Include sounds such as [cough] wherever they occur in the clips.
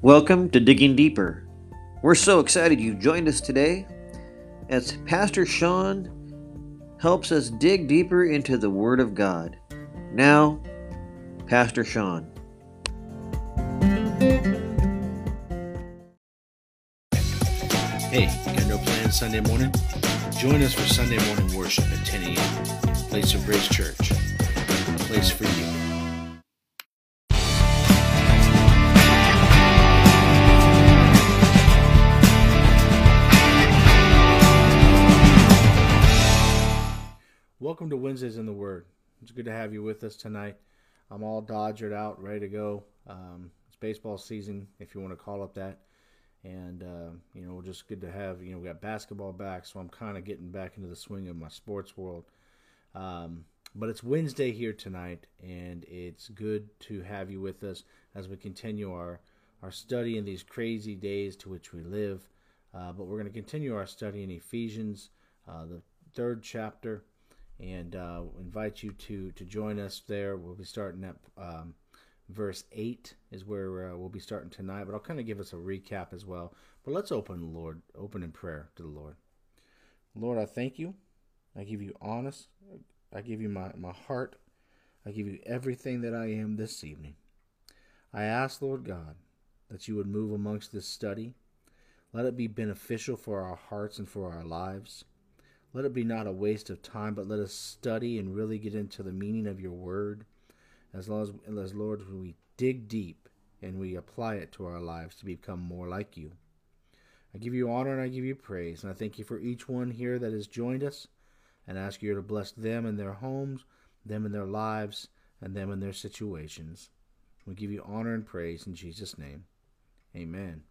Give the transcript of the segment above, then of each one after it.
Welcome to Digging Deeper. We're so excited you've joined us today as Pastor Sean helps us dig deeper into the Word of God. Now, Pastor Sean. Hey, got no plans Sunday morning? Join us for Sunday morning worship at 10 a.m. Place of Grace Church. A place for you. Welcome to Wednesdays in the Word. It's good to have you with us tonight. I'm all dodgered out, ready to go. Um, it's baseball season, if you want to call it that. And, uh, you know, just good to have, you know, we got basketball back, so I'm kind of getting back into the swing of my sports world. Um, but it's Wednesday here tonight, and it's good to have you with us as we continue our, our study in these crazy days to which we live. Uh, but we're going to continue our study in Ephesians, uh, the third chapter and uh, invite you to to join us there. We'll be starting at um, verse eight is where uh, we'll be starting tonight. But I'll kind of give us a recap as well. But let's open the Lord, open in prayer to the Lord. Lord, I thank you. I give you honest. I give you my, my heart. I give you everything that I am this evening. I ask, Lord God, that you would move amongst this study. Let it be beneficial for our hearts and for our lives. Let it be not a waste of time, but let us study and really get into the meaning of your word. As long as, as Lord, we dig deep and we apply it to our lives to become more like you. I give you honor and I give you praise. And I thank you for each one here that has joined us and ask you to bless them in their homes, them in their lives, and them in their situations. We give you honor and praise in Jesus' name. Amen.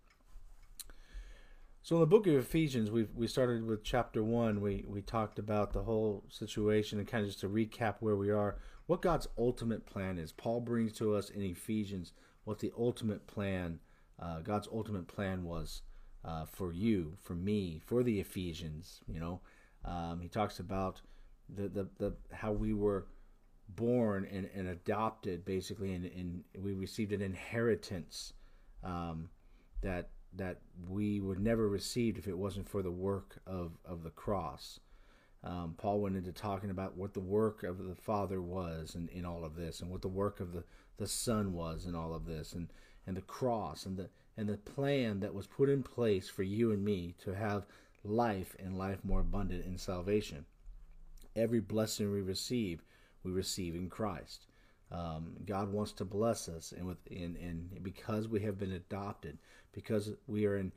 So in the book of Ephesians, we we started with chapter one. We we talked about the whole situation and kind of just to recap where we are, what God's ultimate plan is. Paul brings to us in Ephesians what the ultimate plan, uh, God's ultimate plan was uh, for you, for me, for the Ephesians. You know, um, he talks about the, the the how we were born and, and adopted basically, and, and we received an inheritance um, that that we would never received if it wasn't for the work of, of the cross. Um, Paul went into talking about what the work of the Father was in, in all of this, and what the work of the, the Son was in all of this, and, and the cross, and the and the plan that was put in place for you and me to have life and life more abundant in salvation. Every blessing we receive, we receive in Christ. Um, God wants to bless us, and with and, and because we have been adopted, because we are in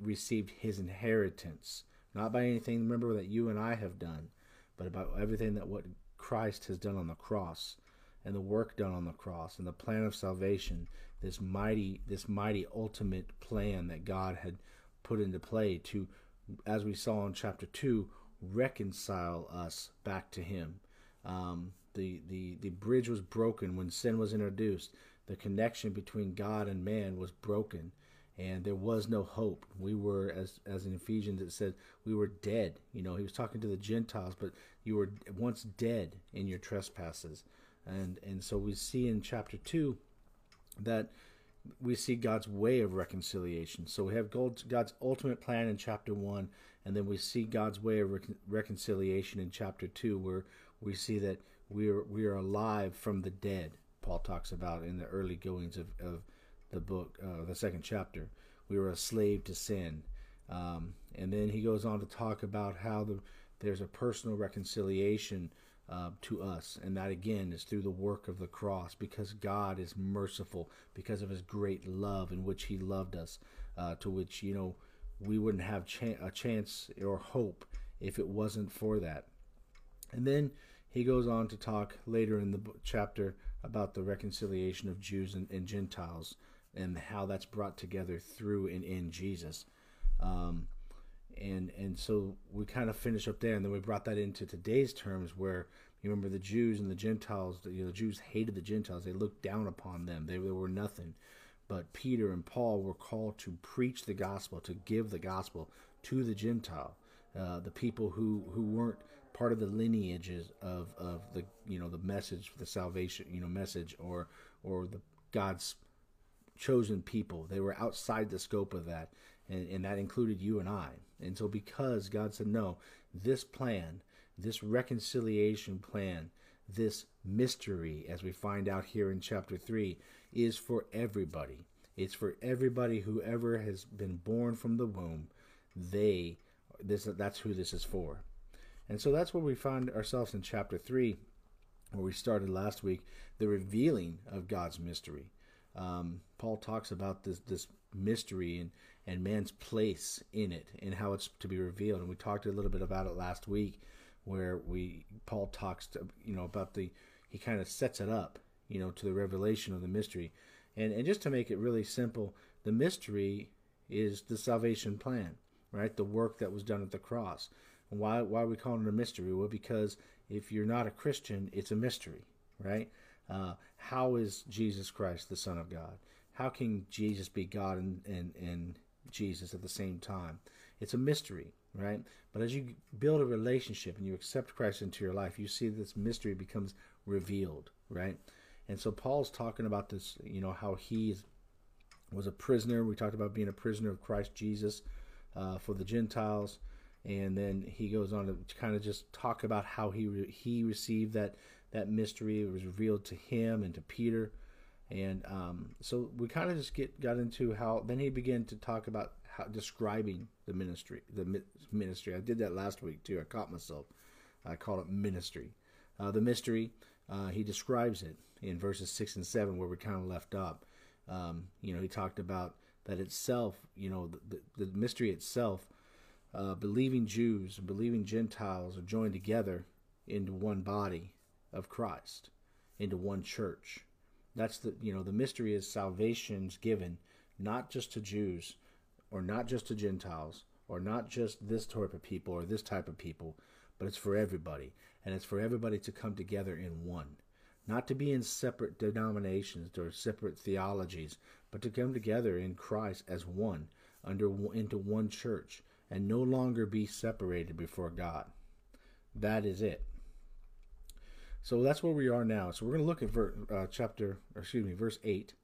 received His inheritance, not by anything. Remember that you and I have done, but about everything that what Christ has done on the cross, and the work done on the cross, and the plan of salvation. This mighty, this mighty ultimate plan that God had put into play to, as we saw in chapter two, reconcile us back to Him. Um, the, the, the bridge was broken when sin was introduced. The connection between God and man was broken, and there was no hope. We were, as as in Ephesians it said, we were dead. You know, he was talking to the Gentiles, but you were once dead in your trespasses, and and so we see in chapter two that we see God's way of reconciliation. So we have God's ultimate plan in chapter one, and then we see God's way of reconciliation in chapter two, where we see that we are we are alive from the dead. Paul talks about in the early goings of, of the book, uh, the second chapter. We were a slave to sin, um, and then he goes on to talk about how the, there's a personal reconciliation uh, to us, and that again is through the work of the cross, because God is merciful, because of His great love in which He loved us, uh, to which you know we wouldn't have a chance or hope if it wasn't for that. And then he goes on to talk later in the chapter about the reconciliation of Jews and, and Gentiles and how that's brought together through and in Jesus. Um, and and so we kind of finish up there, and then we brought that into today's terms, where you remember the Jews and the Gentiles. You know, the Jews hated the Gentiles; they looked down upon them. They, they were nothing. But Peter and Paul were called to preach the gospel, to give the gospel to the Gentile, uh, the people who who weren't part of the lineages of, of the you know the message the salvation you know message or or the God's chosen people. They were outside the scope of that, and, and that included you and I. And so, because God said, no, this plan, this reconciliation plan, this mystery, as we find out here in chapter 3, is for everybody. It's for everybody whoever has been born from the womb. They, this, that's who this is for. And so that's where we find ourselves in chapter 3, where we started last week, the revealing of God's mystery. Um, Paul talks about this, this mystery and, and man's place in it and how it's to be revealed. And we talked a little bit about it last week, where we Paul talks to, you know about the he kind of sets it up, you know, to the revelation of the mystery. And and just to make it really simple, the mystery is the salvation plan, right? The work that was done at the cross. And why why are we calling it a mystery? Well, because if you're not a Christian, it's a mystery, right? Uh, how is Jesus Christ the Son of God? How can Jesus be God and, and, and Jesus at the same time? It's a mystery, right? But as you build a relationship and you accept Christ into your life, you see this mystery becomes revealed, right? And so Paul's talking about this, you know, how he was a prisoner. We talked about being a prisoner of Christ Jesus uh, for the Gentiles, and then he goes on to kind of just talk about how he re- he received that that mystery. It was revealed to him and to Peter, and um, so we kind of just get got into how. Then he began to talk about how describing the ministry, the ministry. I did that last week too. I caught myself. I called it ministry. Uh, the mystery. Uh, he describes it in verses six and seven where we kind of left up. Um, you know, he talked about that itself. You know, the, the, the mystery itself. Uh, believing Jews and believing Gentiles are joined together into one body of Christ, into one church. That's the you know the mystery is salvation's given not just to Jews or not just to Gentiles or not just this type of people or this type of people, but it's for everybody. And it's for everybody to come together in one. Not to be in separate denominations or separate theologies, but to come together in Christ as one, under into one church, and no longer be separated before God. That is it. So that's where we are now. So we're going to look at ver, uh, chapter, excuse me, verse 8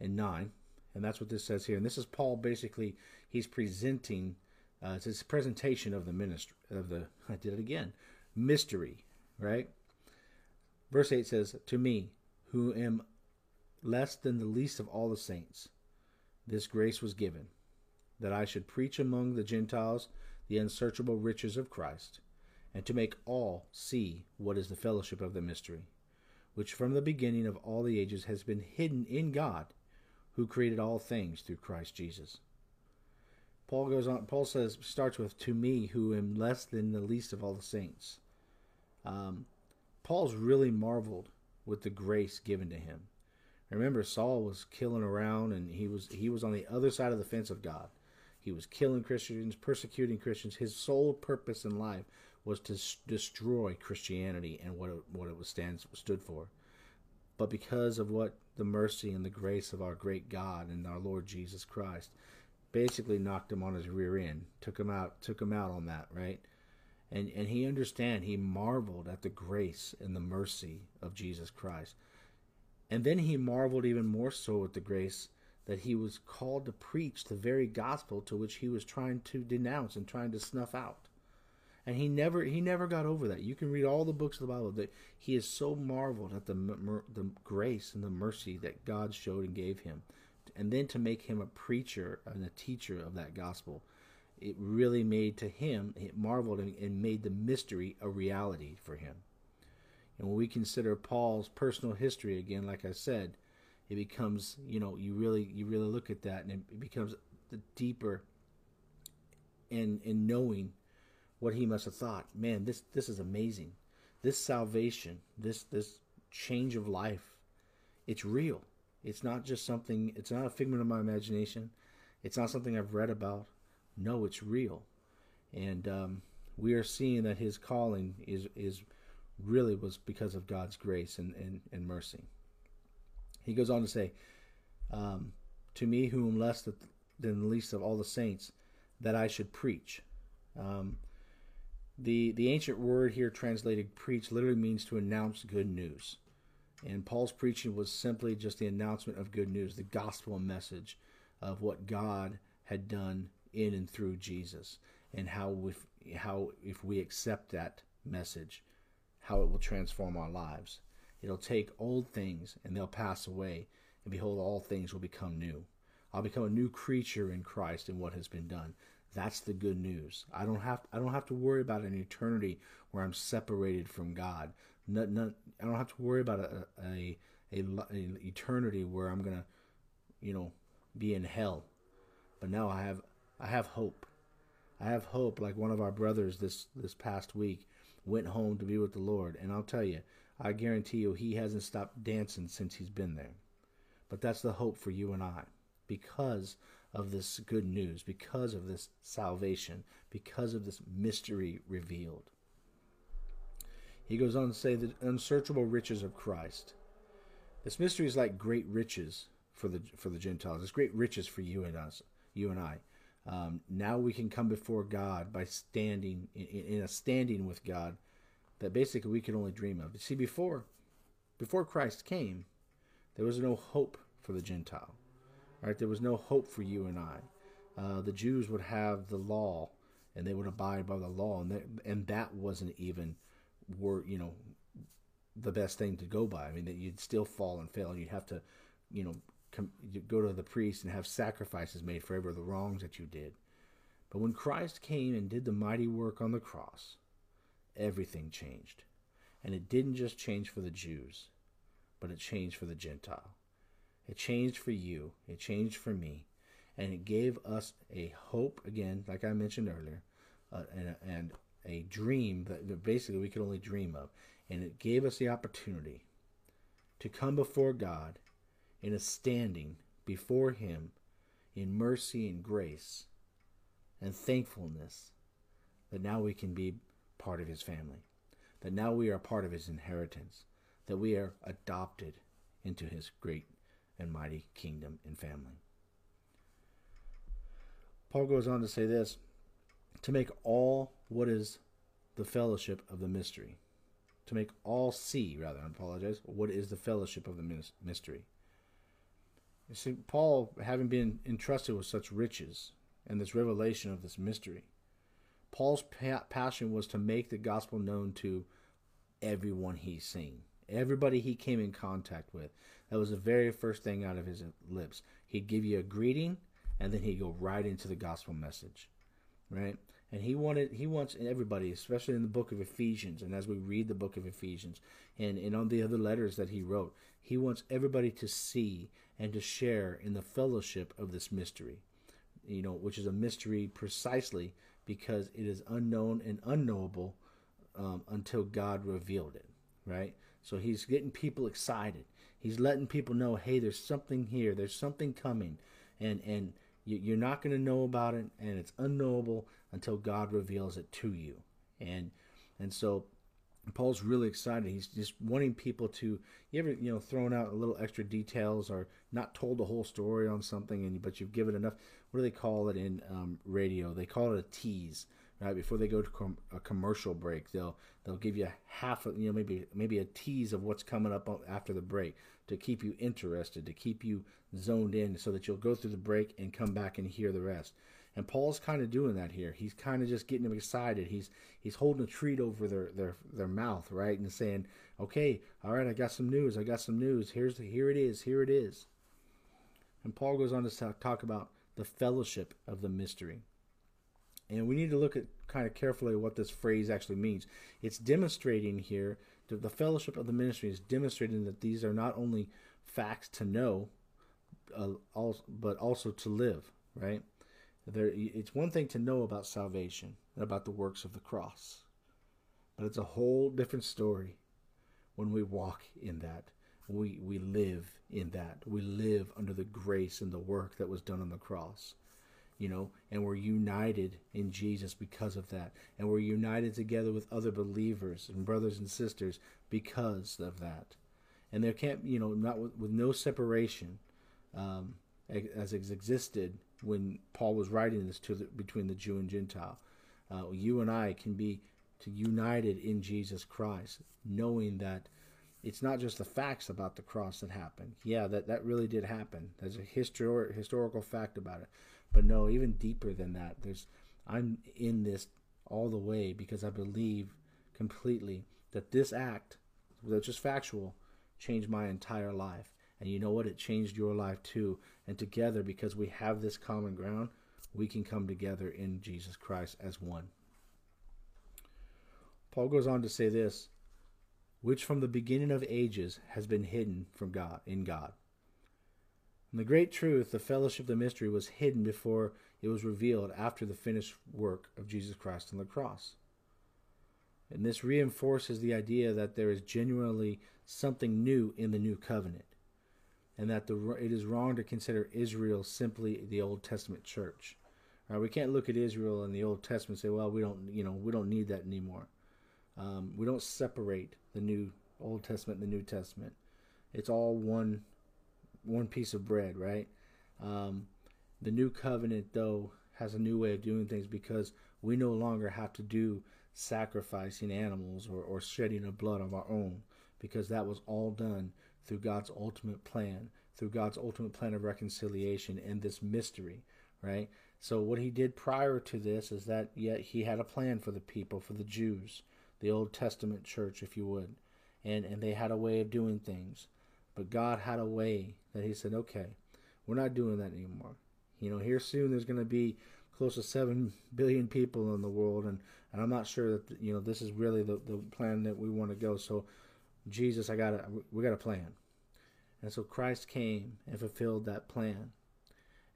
and 9. And that's what this says here. And this is Paul basically, he's presenting, uh, it's his presentation of the ministry, of the, [laughs] I did it again, mystery, right? Verse 8 says, To me, who am less than the least of all the saints, this grace was given, that I should preach among the Gentiles the unsearchable riches of Christ, and to make all see what is the fellowship of the mystery, which from the beginning of all the ages has been hidden in God who created all things through Christ Jesus. Paul goes on. Paul says, starts with, "To me, who am less than the least of all the saints." Um, Paul's really marveled with the grace given to him. Remember, Saul was killing around, and he was he was on the other side of the fence of God. He was killing Christians, persecuting Christians. His sole purpose in life was to destroy Christianity and what it, what it was stands stood for. But because of what the mercy and the grace of our great God and our Lord Jesus Christ basically knocked him on his rear end, took him out, took him out on that, right? And and he understand, he marveled at the grace and the mercy of Jesus Christ. And then he marveled even more so at the grace that he was called to preach the very gospel to which he was trying to denounce and trying to snuff out and he never he never got over that. You can read all the books of the Bible that he is so marveled at the the grace and the mercy that God showed and gave him, and then to make him a preacher and a teacher of that gospel, it really made to him it marveled and made the mystery a reality for him. And when we consider Paul's personal history again, like I said, it becomes you know you really you really look at that and it becomes the deeper in in knowing what he must have thought. Man, this this is amazing. This salvation, this this change of life, it's real. It's not just something. It's not a figment of my imagination. It's not something I've read about. No, it's real, and um, we are seeing that his calling is is really was because of God's grace and, and, and mercy. He goes on to say, um, To me, who am less than the least of all the saints, that I should preach. Um, the the ancient word here translated preach literally means to announce good news. And Paul's preaching was simply just the announcement of good news, the gospel message of what God had done in and through Jesus, and how if how if we accept that message, how it will transform our lives. It'll take old things and they'll pass away, and behold, all things will become new. I'll become a new creature in Christ in what has been done. That's the good news. I don't have I don't have to worry about an eternity where I'm separated from God. I don't have to worry about a, a, a, a eternity where I'm gonna, you know, be in hell. But now I have I have hope. I have hope. Like one of our brothers this this past week went home to be with the Lord, and I'll tell you, I guarantee you, he hasn't stopped dancing since he's been there. But that's the hope for you and I, because of this good news, because of this salvation, because of this mystery revealed. He goes on to say the unsearchable riches of Christ. This mystery is like great riches for the for the Gentiles. It's great riches for you and us, you and I. Um, now we can come before God by standing in, in, a standing with God that basically we could only dream of. See, before before Christ came, there was no hope for the Gentile. Right? There was no hope for you and I. Uh, the Jews would have the law, and they would abide by the law, and that, and that wasn't even were you know the best thing to go by. I mean, that you'd still fall and fail, and you'd have to, you know, come, go to the priest and have sacrifices made for every the wrongs that you did. But when Christ came and did the mighty work on the cross, everything changed. And it didn't just change for the Jews, but it changed for the Gentile. It changed for you, it changed for me, and it gave us a hope, again, like I mentioned earlier, uh, and, and a dream that basically we could only dream of. And it gave us the opportunity to come before God in a standing before Him in mercy and grace and thankfulness that now we can be part of His family, that now we are part of His inheritance, that we are adopted into His great and mighty kingdom and family. Paul goes on to say this to make all what is the fellowship of the mystery. To make all see, rather, I apologize, what is the fellowship of the mystery. You see, Paul, having been entrusted with such riches and this revelation of this mystery, Paul's pa- passion was to make the gospel known to everyone he's seen, everybody he came in contact with. That was the very first thing out of his lips. He'd give you a greeting, and then he'd go right into the gospel message, right? And he wanted he wants everybody, especially in the book of Ephesians, and as we read the book of Ephesians, and, and on the other letters that he wrote, he wants everybody to see and to share in the fellowship of this mystery. You know, which is a mystery precisely because it is unknown and unknowable um, until God revealed it, right? So he's getting people excited. He's letting people know, hey, there's something here. There's something coming, and and you're not going to know about it, and it's unknowable until God reveals it to you. And and so Paul's really excited. He's just wanting people to you ever you know thrown out a little extra details or not told the whole story on something, and but you've given enough. What do they call it in um, radio? They call it a tease right before they go to com- a commercial break they'll they'll give you half of you know maybe maybe a tease of what's coming up after the break to keep you interested to keep you zoned in so that you'll go through the break and come back and hear the rest and Paul's kind of doing that here. He's kind of just getting them excited. He's he's holding a treat over their their their mouth right? And saying okay all right I got some news. I got some news. Here's here it is. Here it is. And Paul goes on to talk about the fellowship of the mystery. And we need to look at kind of carefully what this phrase actually means. It's demonstrating here that the fellowship of the ministry is demonstrating that these are not only facts to know, uh, but also to live, right? There, it's one thing to know about salvation and about the works of the cross, but it's a whole different story when we walk in that. We, we live in that. We live under the grace and the work that was done on the cross you know, and we're united in Jesus because of that. And we're united together with other believers and brothers and sisters because of that. And there can't, you know, not with, with no separation um, as existed when Paul was writing this to the, between the Jew and Gentile. Uh, you and I can be to united in Jesus Christ, knowing that it's not just the facts about the cross that happened. Yeah, that, that really did happen. There's a histor- historical fact about it. But no, even deeper than that. There's I'm in this all the way because I believe completely that this act, that's just factual, changed my entire life. And you know what? It changed your life too. And together, because we have this common ground, we can come together in Jesus Christ as one. Paul goes on to say this which from the beginning of ages has been hidden from God in God. And the great truth, the fellowship, of the mystery was hidden before it was revealed after the finished work of Jesus Christ on the cross. And this reinforces the idea that there is genuinely something new in the new covenant, and that the, it is wrong to consider Israel simply the Old Testament church. Right, we can't look at Israel in the Old Testament and say, "Well, we don't, you know, we don't need that anymore." Um, we don't separate the New Old Testament and the New Testament. It's all one one piece of bread, right? Um, the New Covenant, though, has a new way of doing things because we no longer have to do sacrificing animals or, or shedding of blood of our own because that was all done through God's ultimate plan, through God's ultimate plan of reconciliation and this mystery, right? So what he did prior to this is that yet he had a plan for the people, for the Jews, the Old Testament church, if you would, and and they had a way of doing things, but God had a way that He said, okay, we're not doing that anymore. You know, here soon there's going to be close to seven [laughs] billion people in the world, and and I'm not sure that you know this is really the the plan that we want to go. So, Jesus, I got we got a plan, and so Christ came and fulfilled that plan,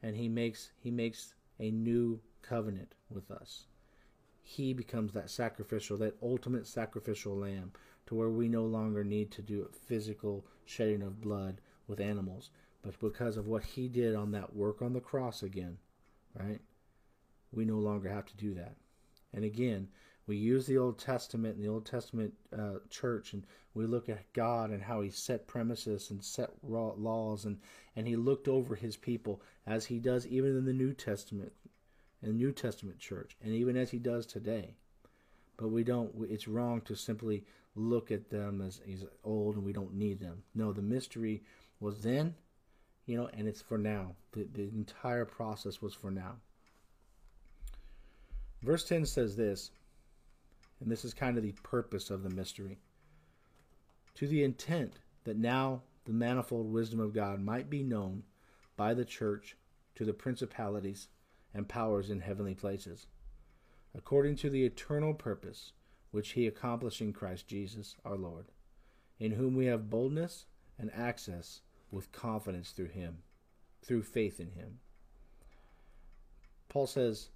and He makes He makes a new covenant with us he becomes that sacrificial, that ultimate sacrificial lamb, to where we no longer need to do physical shedding of blood with animals, but because of what he did on that work on the cross again, right? We no longer have to do that. And again, we use the Old Testament and the Old Testament uh, church, and we look at God and how He set premises and set laws, and and He looked over His people as He does even in the New Testament in the New Testament church, and even as he does today. But we don't, it's wrong to simply look at them as, as old and we don't need them. No, the mystery was then, you know, and it's for now. The, the entire process was for now. Verse 10 says this, and this is kind of the purpose of the mystery. To the intent that now the manifold wisdom of God might be known by the church to the principalities and powers in heavenly places, according to the eternal purpose which he accomplished in Christ Jesus our Lord, in whom we have boldness and access with confidence through him, through faith in him. Paul says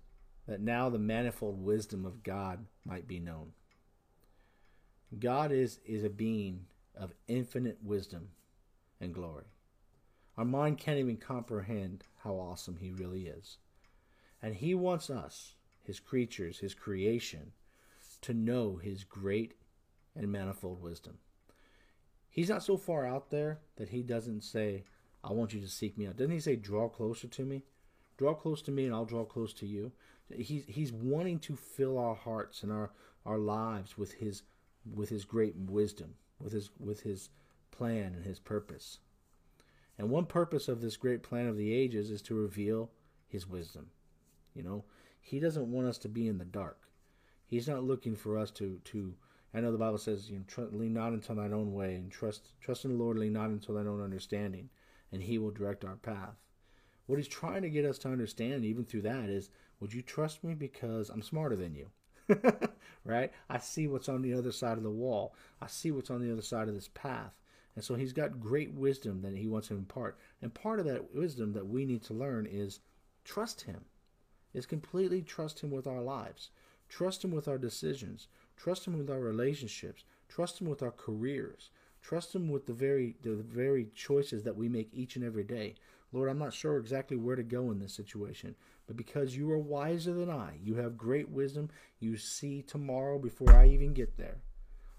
that now the manifold wisdom of God might be known. God is, is a being of infinite wisdom and glory. Our mind can't even comprehend how awesome he really is. And he wants us, his creatures, his creation, to know his great and manifold wisdom. He's not so far out there that he doesn't say, I want you to seek me out. Doesn't he say, draw closer to me? Draw close to me and I'll draw close to you. He's, he's wanting to fill our hearts and our, our lives with his, with his great wisdom, with his, with his plan and his purpose. And one purpose of this great plan of the ages is to reveal his wisdom. You know, He doesn't want us to be in the dark. He's not looking for us to to. I know the Bible says, you know, tr- lean not into thine own way, and trust trust in the Lord, lean not into thine own understanding, and He will direct our path. What He's trying to get us to understand, even through that, is, would you trust me because I'm smarter than you? [laughs] right? I see what's on the other side of the wall. I see what's on the other side of this path. And so he's got great wisdom that he wants to impart. And part of that wisdom that we need to learn is trust him is completely trust Him with our lives, trust Him with our decisions, trust Him with our relationships, trust Him with our careers, trust Him with the very the very choices that we make each and every day. Lord, I'm not sure exactly where to go in this situation, but because you are wiser than I, you have great wisdom, you see tomorrow before I even get there,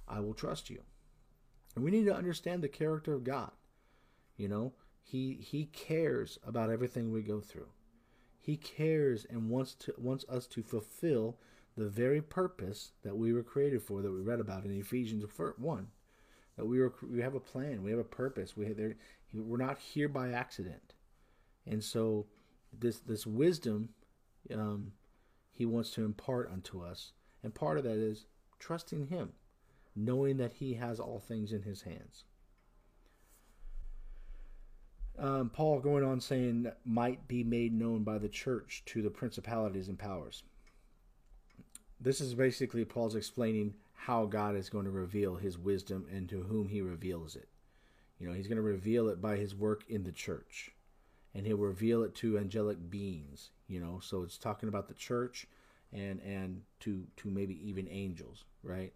I will trust you. And we need to understand the character of God. You know, he he cares about everything we go through. He cares and wants to wants us to fulfill the very purpose that we were created for that we read about in Ephesians 1. that we were we have a plan, we have a purpose. We have, we're not here by accident, and so this this wisdom um, he wants to impart unto us, and part of that is trusting Him, knowing that He has all things in His hands. Um, Paul going on saying might be made known by the church to the principalities and powers. This is basically Paul's explaining how God is going to reveal his wisdom and to whom he reveals it. You know, he's going to reveal it by his work in the church. And he'll reveal it to angelic beings, you know. So it's talking about the church and and to to maybe even angels, right?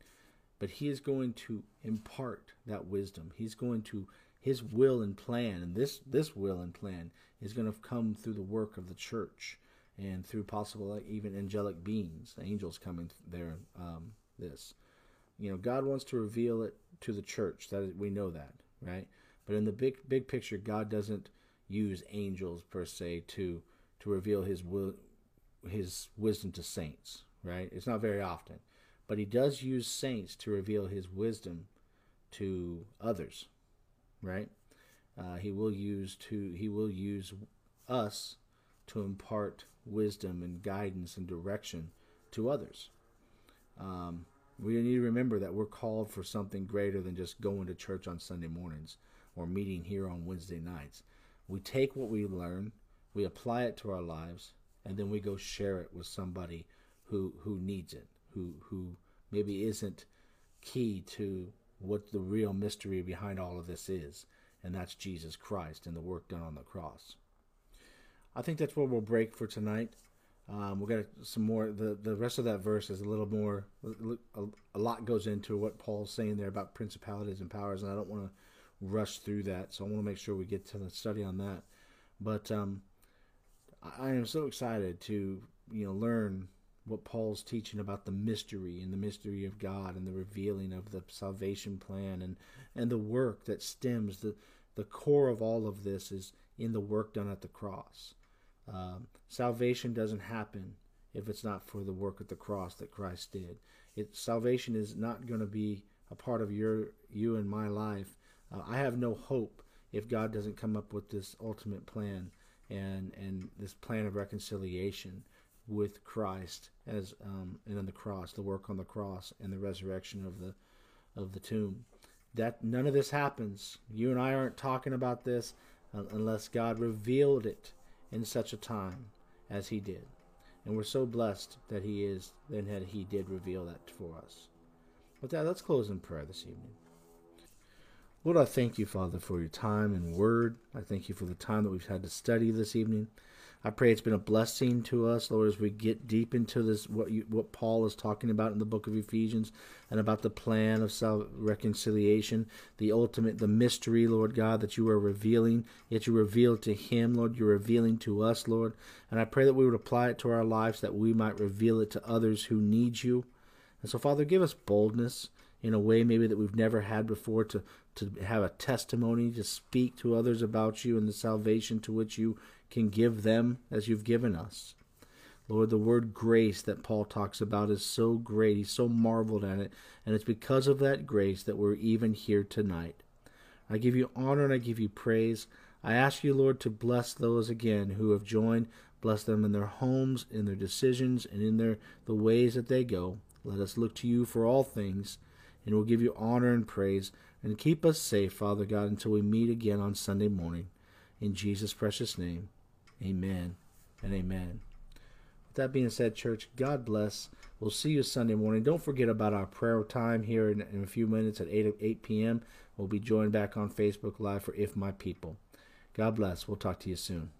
But he is going to impart that wisdom. He's going to his will and plan, and this this will and plan is going to come through the work of the church and through possible even angelic beings, angels coming there. Um, this, you know, God wants to reveal it to the church. That we know that, right? But in the big big picture, God doesn't use angels per se to to reveal His will, His wisdom to saints, right? It's not very often, but He does use saints to reveal His wisdom to others, right? Uh, he will use to He will use us to impart wisdom and guidance and direction to others. Um, we need to remember that we're called for something greater than just going to church on Sunday mornings or meeting here on Wednesday nights. We take what we learn, we apply it to our lives, and then we go share it with somebody who who needs it, who who maybe isn't key to what the real mystery behind all of this is, and that's Jesus Christ and the work done on the cross. I think that's where we'll break for tonight. Um, we'll get some more. The, the rest of that verse is a little more, a, a lot goes into what Paul's saying there about principalities and powers, and I don't want to rush through that. So I want to make sure we get to the study on that. But um, I am so excited to you know learn what Paul's teaching about the mystery and the mystery of God and the revealing of the salvation plan and and the work that stems the the core of all of this is in the work done at the cross. Um, salvation doesn't happen if it's not for the work at the cross that Christ did. It, salvation is not going to be a part of your you and my life. Uh, I have no hope if God doesn't come up with this ultimate plan and and this plan of reconciliation with Christ as um, and on the cross, the work on the cross and the resurrection of the of the tomb. That none of this happens. You and I aren't talking about this uh, unless God revealed it in such a time as he did. And we're so blessed that he is, and that he did reveal that for us. With that, let's close in prayer this evening. Lord, I thank you, Father, for your time and word. I thank you for the time that we've had to study this evening. I pray it's been a blessing to us, Lord, as we get deep into this what you, what Paul is talking about in the book of Ephesians and about the plan of self reconciliation, the ultimate, the mystery, Lord God, that you are revealing. Yet you reveal to him, Lord. You're revealing to us, Lord. And I pray that we would apply it to our lives, that we might reveal it to others who need you. And so, Father, give us boldness in a way maybe that we've never had before to to have a testimony to speak to others about you and the salvation to which you can give them as you've given us. Lord, the word grace that Paul talks about is so great. He's so marveled at it. And it's because of that grace that we're even here tonight. I give you honor and I give you praise. I ask you, Lord, to bless those again who have joined. Bless them in their homes, in their decisions, and in their the ways that they go. Let us look to you for all things, and we'll give you honor and praise. And keep us safe, Father God, until we meet again on Sunday morning. In Jesus' precious name. Amen and amen. With that being said, church, God bless. We'll see you Sunday morning. Don't forget about our prayer time here in, in a few minutes at 8, 8 p.m. We'll be joined back on Facebook Live for If My People. God bless. We'll talk to you soon.